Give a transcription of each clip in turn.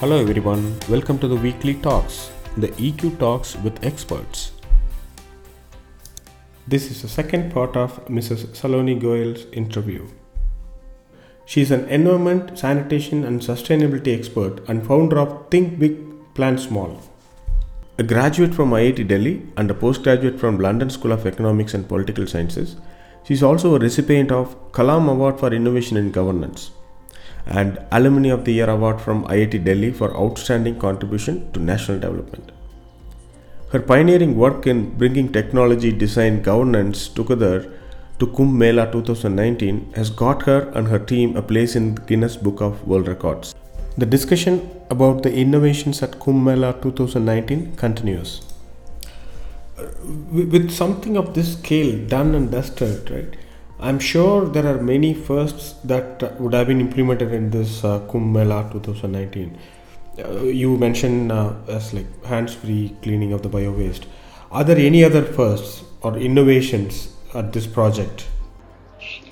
Hello everyone, welcome to the weekly talks, the EQ Talks with experts. This is the second part of Mrs. Saloni Goyal's interview. She is an environment, sanitation, and sustainability expert and founder of Think Big, Plan Small. A graduate from IIT Delhi and a postgraduate from London School of Economics and Political Sciences, she is also a recipient of Kalam Award for Innovation in Governance and Alumni of the Year Award from IIT Delhi for outstanding contribution to national development. Her pioneering work in bringing technology, design, governance together to Kumbh Mela 2019 has got her and her team a place in Guinness Book of World Records. The discussion about the innovations at Kumbh Mela 2019 continues. Uh, with something of this scale done and dusted, right? I'm sure there are many firsts that would have been implemented in this uh, Kumbh Mela 2019. Uh, you mentioned uh, as like hands-free cleaning of the bio waste. Are there any other firsts or innovations at this project?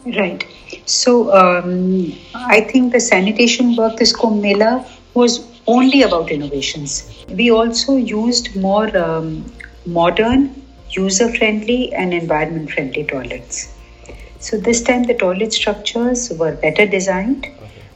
Right. So um, I think the sanitation work this Kumbh Mela was only about innovations. We also used more um, modern, user-friendly, and environment-friendly toilets. So this time the toilet structures were better designed.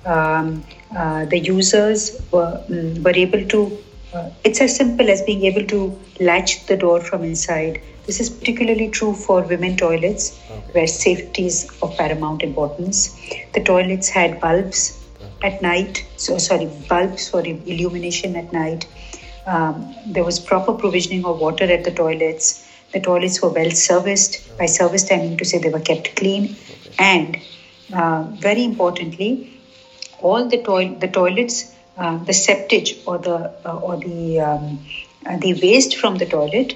Um, uh, the users were, um, were able to, uh, it's as simple as being able to latch the door from inside. This is particularly true for women toilets okay. where safety is of paramount importance. The toilets had bulbs at night, so sorry, bulbs for illumination at night. Um, there was proper provisioning of water at the toilets. The toilets were well serviced. By serviced, I mean to say they were kept clean. And uh, very importantly, all the, toil- the toilets, uh, the septage or the, uh, or the, um, uh, the waste from the toilet,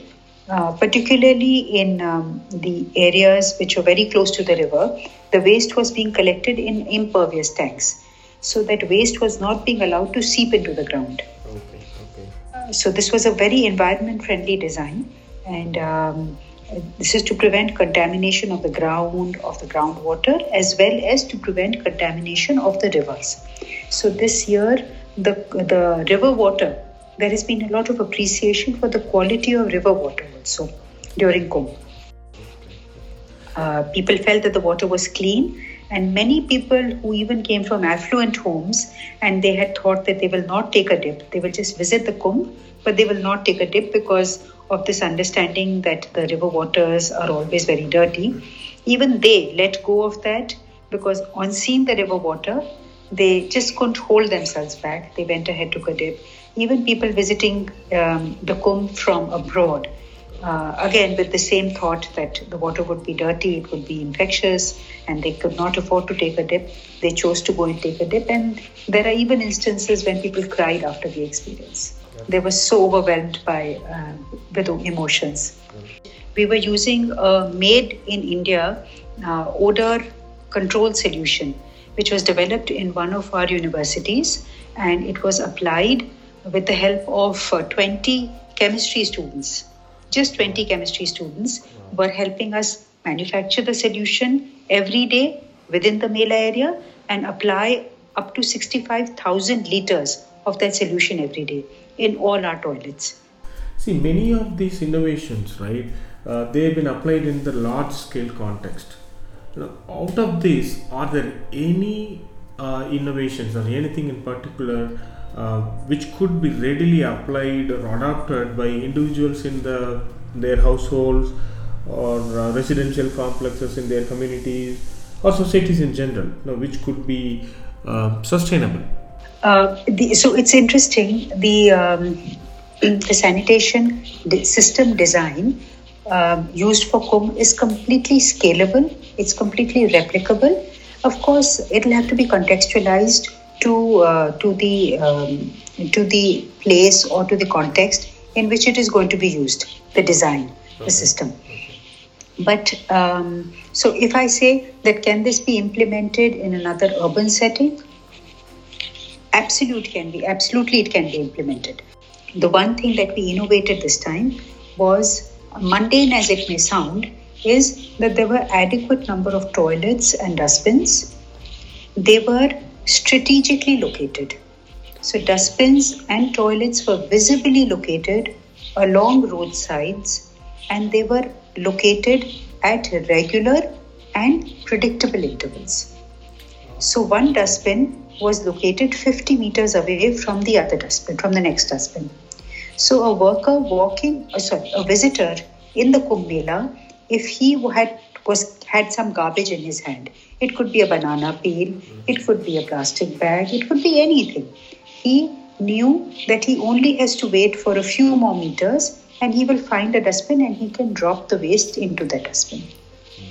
uh, particularly in um, the areas which were very close to the river, the waste was being collected in impervious tanks. So that waste was not being allowed to seep into the ground. Okay, okay. Uh, so this was a very environment friendly design and um, this is to prevent contamination of the ground, of the groundwater, as well as to prevent contamination of the rivers. So this year, the the river water, there has been a lot of appreciation for the quality of river water also during Kumbh. Uh, people felt that the water was clean, and many people who even came from affluent homes and they had thought that they will not take a dip, they will just visit the Kumbh, but they will not take a dip because of this understanding that the river waters are always very dirty, even they let go of that because on seeing the river water, they just couldn't hold themselves back. They went ahead, took a dip. Even people visiting um, the Kumbh from abroad, uh, again with the same thought that the water would be dirty, it would be infectious, and they could not afford to take a dip. They chose to go and take a dip, and there are even instances when people cried after the experience. They were so overwhelmed by uh, with emotions. We were using a made in India uh, odor control solution, which was developed in one of our universities, and it was applied with the help of uh, 20 chemistry students. Just 20 chemistry students were helping us manufacture the solution every day within the Mela area and apply up to 65,000 liters of that solution every day in all our toilets. See, many of these innovations, right, uh, they have been applied in the large scale context. Now, out of this, are there any uh, innovations or anything in particular uh, which could be readily applied or adopted by individuals in the their households or uh, residential complexes in their communities or societies in general, you know, which could be uh, sustainable? Uh, the, so it's interesting. The um, the sanitation system design um, used for Kumbh is completely scalable. It's completely replicable. Of course, it'll have to be contextualized to uh, to the um, to the place or to the context in which it is going to be used. The design, the system. But um, so, if I say that can this be implemented in another urban setting? Absolute can be absolutely it can be implemented. The one thing that we innovated this time was mundane as it may sound is that there were adequate number of toilets and dustbins. They were strategically located. So dustbins and toilets were visibly located along roadsides and they were located at regular and predictable intervals. So one dustbin was located 50 meters away from the other dustbin, from the next dustbin. So a worker walking, uh, sorry, a visitor in the Kumbh if he had was had some garbage in his hand, it could be a banana peel, it could be a plastic bag, it could be anything. He knew that he only has to wait for a few more meters and he will find a dustbin and he can drop the waste into the dustbin.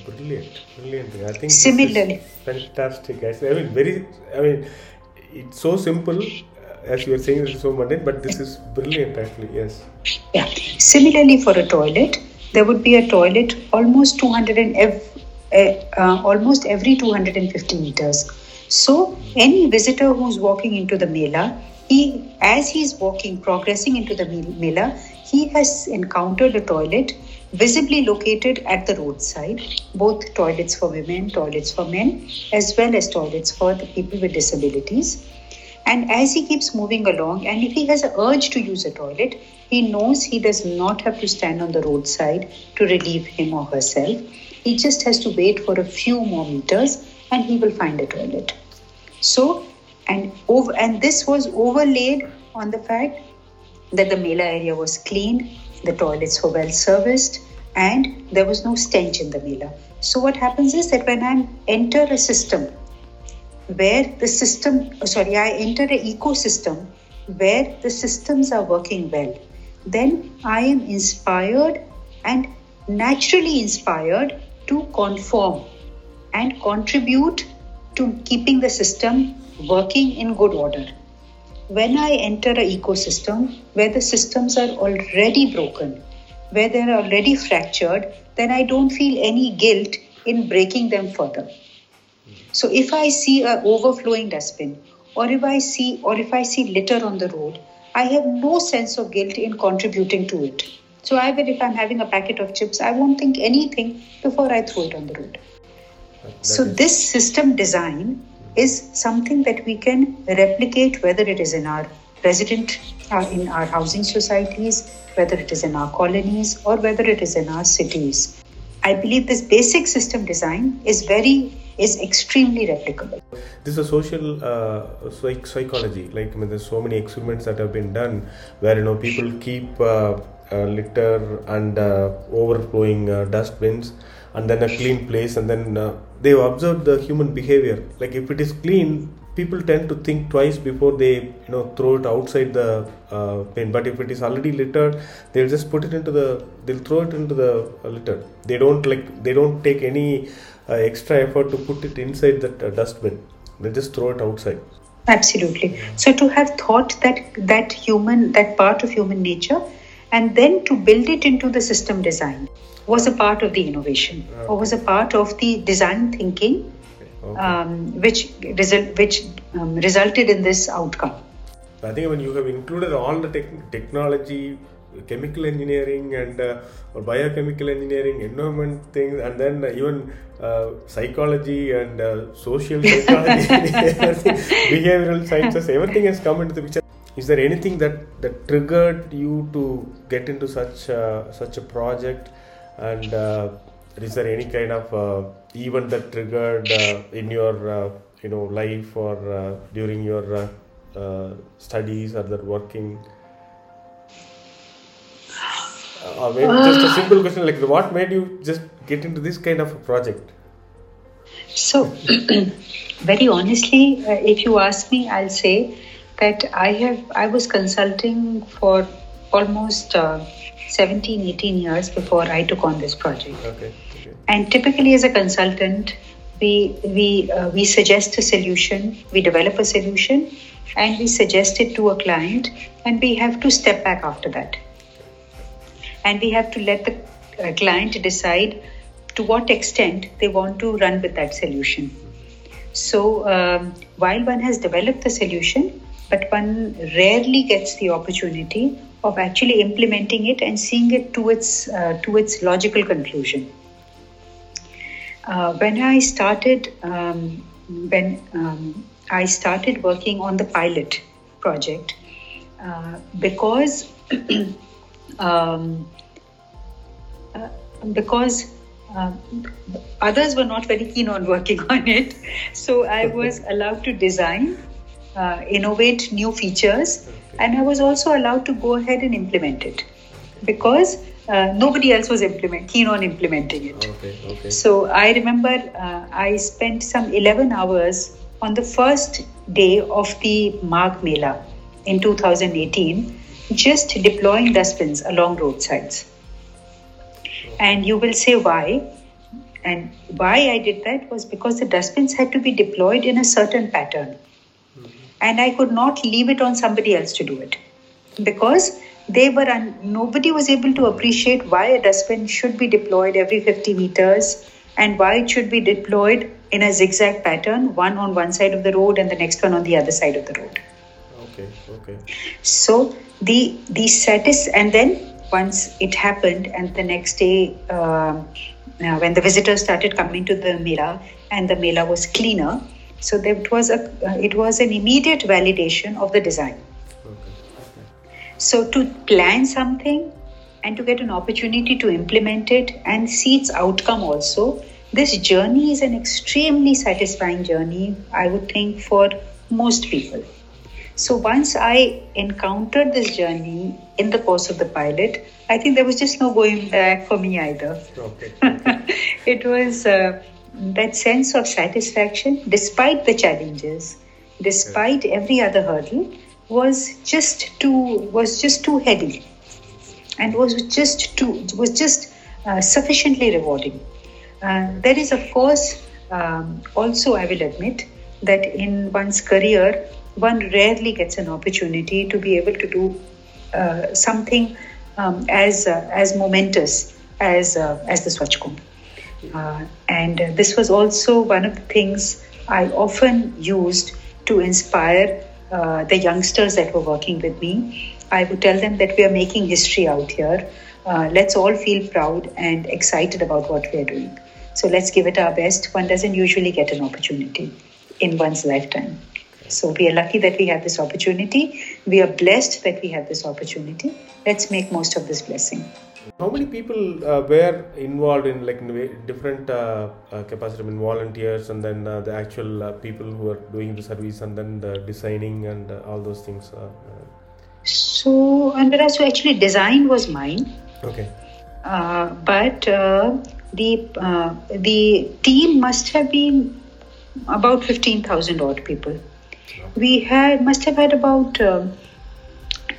Brilliant, brilliant. I think similarly, fantastic. I mean, very. I mean, it's so simple. As you are saying, it's so mundane, but this is brilliant. Actually, yes. Yeah. Similarly, for a toilet, there would be a toilet almost 200 and ev- uh, uh, almost every 250 meters. So, any visitor who's walking into the Mela, he, as he's walking, progressing into the Mela, he has encountered a toilet visibly located at the roadside, both toilets for women, toilets for men, as well as toilets for the people with disabilities. And as he keeps moving along, and if he has an urge to use a toilet, he knows he does not have to stand on the roadside to relieve him or herself. He just has to wait for a few more meters and he will find a toilet. So, and over, and this was overlaid on the fact that the Mela area was clean, the toilets were well serviced, and there was no stench in the Mela. So what happens is that when I enter a system where the system, oh, sorry, I enter an ecosystem where the systems are working well, then I am inspired and naturally inspired to conform and contribute to keeping the system working in good order. When I enter an ecosystem where the systems are already broken, where they're already fractured, then I don't feel any guilt in breaking them further. So if I see an overflowing dustbin, or if I see or if I see litter on the road, I have no sense of guilt in contributing to it. So I will, if I'm having a packet of chips, I won't think anything before I throw it on the road. That so is... this system design is something that we can replicate, whether it is in our resident, uh, in our housing societies, whether it is in our colonies, or whether it is in our cities. I believe this basic system design is very is extremely replicable. This is a social uh, psych- psychology. Like I mean, there's so many experiments that have been done where you know people keep uh, uh, litter and uh, overflowing uh, dustbins and then a clean place and then uh, they've observed the human behavior. Like if it is clean people tend to think twice before they you know throw it outside the uh, bin. But if it is already littered they'll just put it into the they'll throw it into the uh, litter. They don't like they don't take any uh, extra effort to put it inside that uh, dustbin. They just throw it outside. Absolutely. So to have thought that that human that part of human nature and then to build it into the system design was a part of the innovation okay. or was a part of the design thinking okay. um, which result, which um, resulted in this outcome i think when you have included all the te- technology chemical engineering and uh, or biochemical engineering environment things and then uh, even uh, psychology and uh, social psychology behavioral sciences everything has come into the picture is there anything that that triggered you to get into such uh, such a project? And uh, is there any kind of uh, event that triggered uh, in your uh, you know life or uh, during your studies or that working I mean, just a simple question like what made you just get into this kind of a project? So very honestly if you ask me i'll say that i have i was consulting for almost uh, 17, 18 years before I took on this project. Okay. okay. And typically, as a consultant, we we uh, we suggest a solution, we develop a solution, and we suggest it to a client, and we have to step back after that, and we have to let the uh, client decide to what extent they want to run with that solution. So um, while one has developed the solution, but one rarely gets the opportunity of actually implementing it and seeing it to its uh, to its logical conclusion. Uh, when I started um, when um, I started working on the pilot project uh, because um, uh, because uh, others were not very keen on working on it. So I was allowed to design, uh, innovate new features, and I was also allowed to go ahead and implement it because uh, nobody else was implement keen on implementing it. Okay, okay. So I remember uh, I spent some 11 hours on the first day of the Magh Mela in 2018 just deploying dustbins along roadsides. And you will say why. And why I did that was because the dustbins had to be deployed in a certain pattern. And I could not leave it on somebody else to do it. Because they were un- nobody was able to appreciate why a dustbin should be deployed every 50 meters and why it should be deployed in a zigzag pattern, one on one side of the road and the next one on the other side of the road. Okay, okay. So the the satis and then once it happened and the next day um, uh, when the visitors started coming to the mela and the mela was cleaner, so there it was a uh, it was an immediate validation of the design. Okay. So to plan something and to get an opportunity to implement it and see its outcome also, this journey is an extremely satisfying journey, I would think, for most people. So once I encountered this journey in the course of the pilot, I think there was just no going back for me either. Okay. it was uh, that sense of satisfaction, despite the challenges, despite every other hurdle, was just too was just too heady, and was just too was just uh, sufficiently rewarding. Uh, there is, of course, um, also I will admit that in one's career, one rarely gets an opportunity to be able to do uh, something um, as uh, as momentous as uh, as the Swachh Kumbh. Uh, and uh, this was also one of the things I often used to inspire uh, the youngsters that were working with me. I would tell them that we are making history out here. Uh, let's all feel proud and excited about what we are doing. So let's give it our best. One doesn't usually get an opportunity in one's lifetime. So we are lucky that we have this opportunity. We are blessed that we have this opportunity. Let's make most of this blessing. How many people uh, were involved in like different uh, uh, capacity? I mean, volunteers and then uh, the actual uh, people who are doing the service and then the designing and uh, all those things. Uh, So, Andra, so actually design was mine. okay. Uh, but uh, the uh, the team must have been about 15,000 odd people. We had must have had about um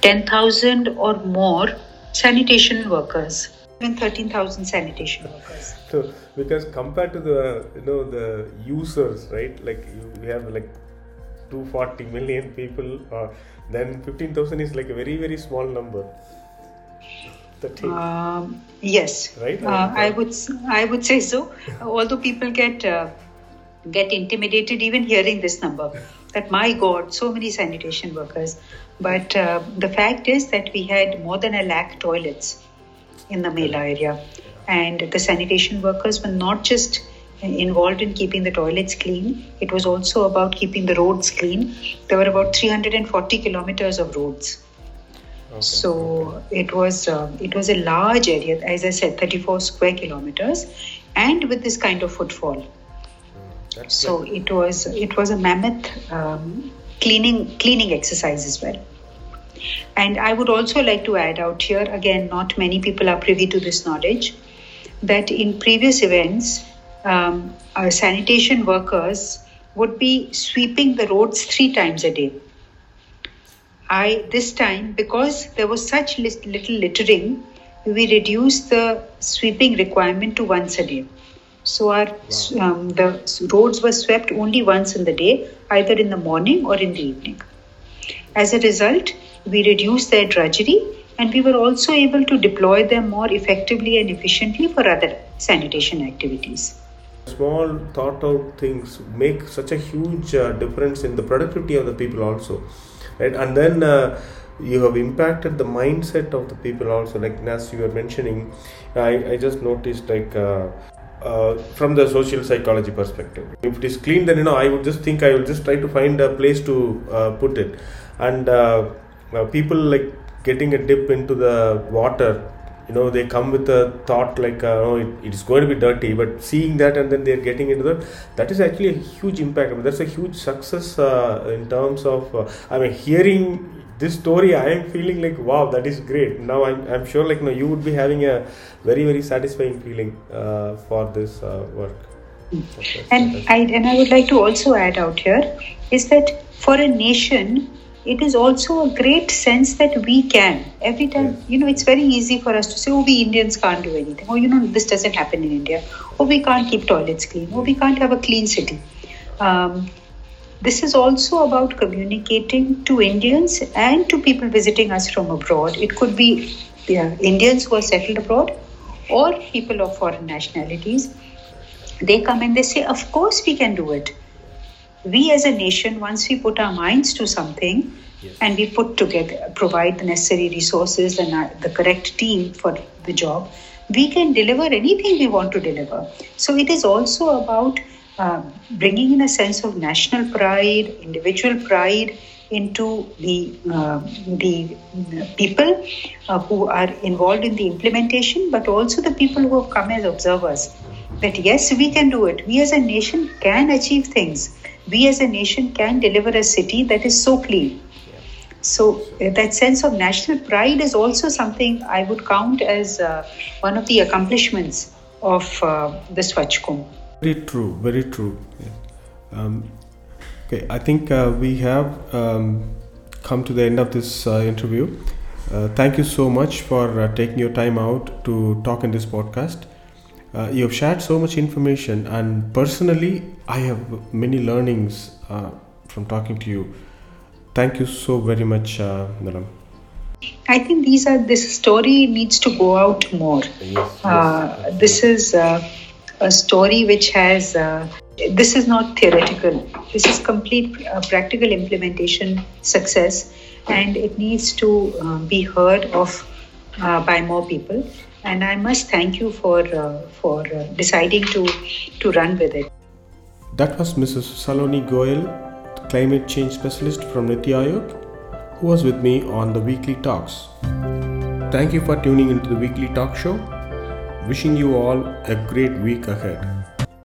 10,000 or more sanitation workers, even 13,000 sanitation workers. So because compared to the you know the users, right? Like you, we have like 240 million people, uh, then 15,000 is like a very very small number. Um, yes, Right? Uh, I would s- I would say so. Although people get uh, get intimidated even hearing this number, that my God, so many sanitation workers. But uh, the fact is that we had more than a lakh toilets in the Mela area, and the sanitation workers were not just involved in keeping the toilets clean. It was also about keeping the roads clean. There were about 340 kilometers of roads. Okay. So it was uh, it was a large area, as I said, 34 square kilometers, and with this kind of footfall. That's So it was it was a mammoth um, cleaning cleaning exercise as well. And I would also like to add out here again, not many people are privy to this knowledge, that in previous events, um, our sanitation workers would be sweeping the roads three times a day. I this time because there was such little littering, we reduced the sweeping requirement to once a day. So our um, the roads were swept only once in the day, either in the morning or in the evening. As a result, we reduced their drudgery and we were also able to deploy them more effectively and efficiently for other sanitation activities. small thought out things make such a huge uh, difference in the productivity of the people also right and then uh, you have impacted the mindset of the people also like as you were mentioning i, I just noticed like uh, uh, from the social psychology perspective. If it is clean, then you know I would just think I will just try to find a place to uh, put it, and uh, uh, people like getting a dip into the water. You know, they come with a thought like, uh, "Oh, it, it is going to be dirty," but seeing that and then they are getting into that, that is actually a huge impact. I mean, that's a huge success uh, in terms of. I mean, hearing this story i am feeling like wow that is great. Now i'm, I'm sure like no you would be having a very very satisfying feeling uh, for this uh, work. And I, and I would like to also add out here is that for a nation it is also a great sense that we can. Every time Yes. you know it's very easy for us to say oh we indians can't do anything. Oh you know this doesn't happen in india. Oh we can't keep toilets clean. Oh we can't have a clean city. Um, this is also about communicating to indians and to people visiting us from abroad it could be yeah, indians who are settled abroad or people of foreign nationalities they come and they say of course we can do it we as a nation, once we put our minds to something Yes. and we put together, provide the necessary resources and uh, the correct team for the job, we can deliver anything we want to deliver. So it is also about uh, bringing in a sense of national pride, individual pride into the uh, the people uh, who are involved in the implementation, but also the people who have come as observers. That yes, we can do it. We as a nation can achieve things. We as a nation can deliver a city that is so clean. So uh, that sense of national pride is also something I would count as uh, one of the accomplishments of uh, the Swachh Kumbh. Very true, very true. Yes. Um, okay, I think uh, we have um, come to the end of this uh, interview. Uh, thank you so much for uh, taking your time out to talk in this podcast. Uh, you have shared so much information, and personally, I have many learnings uh, from talking to you. Thank you so very much, uh. I think these are this story needs to go out more. Yes, Uh, this is uh, a story which has. Uh, this is not theoretical. This is complete uh, practical implementation success, and it needs to uh, be heard of uh, by more people. And I must thank you for uh, for uh, deciding to to run with it. That was Mrs. Saloni Goyal, climate change specialist from Niti Aayog, who was with me on the weekly talks. Thank you for tuning into the weekly talk show. Wishing you all a great week ahead.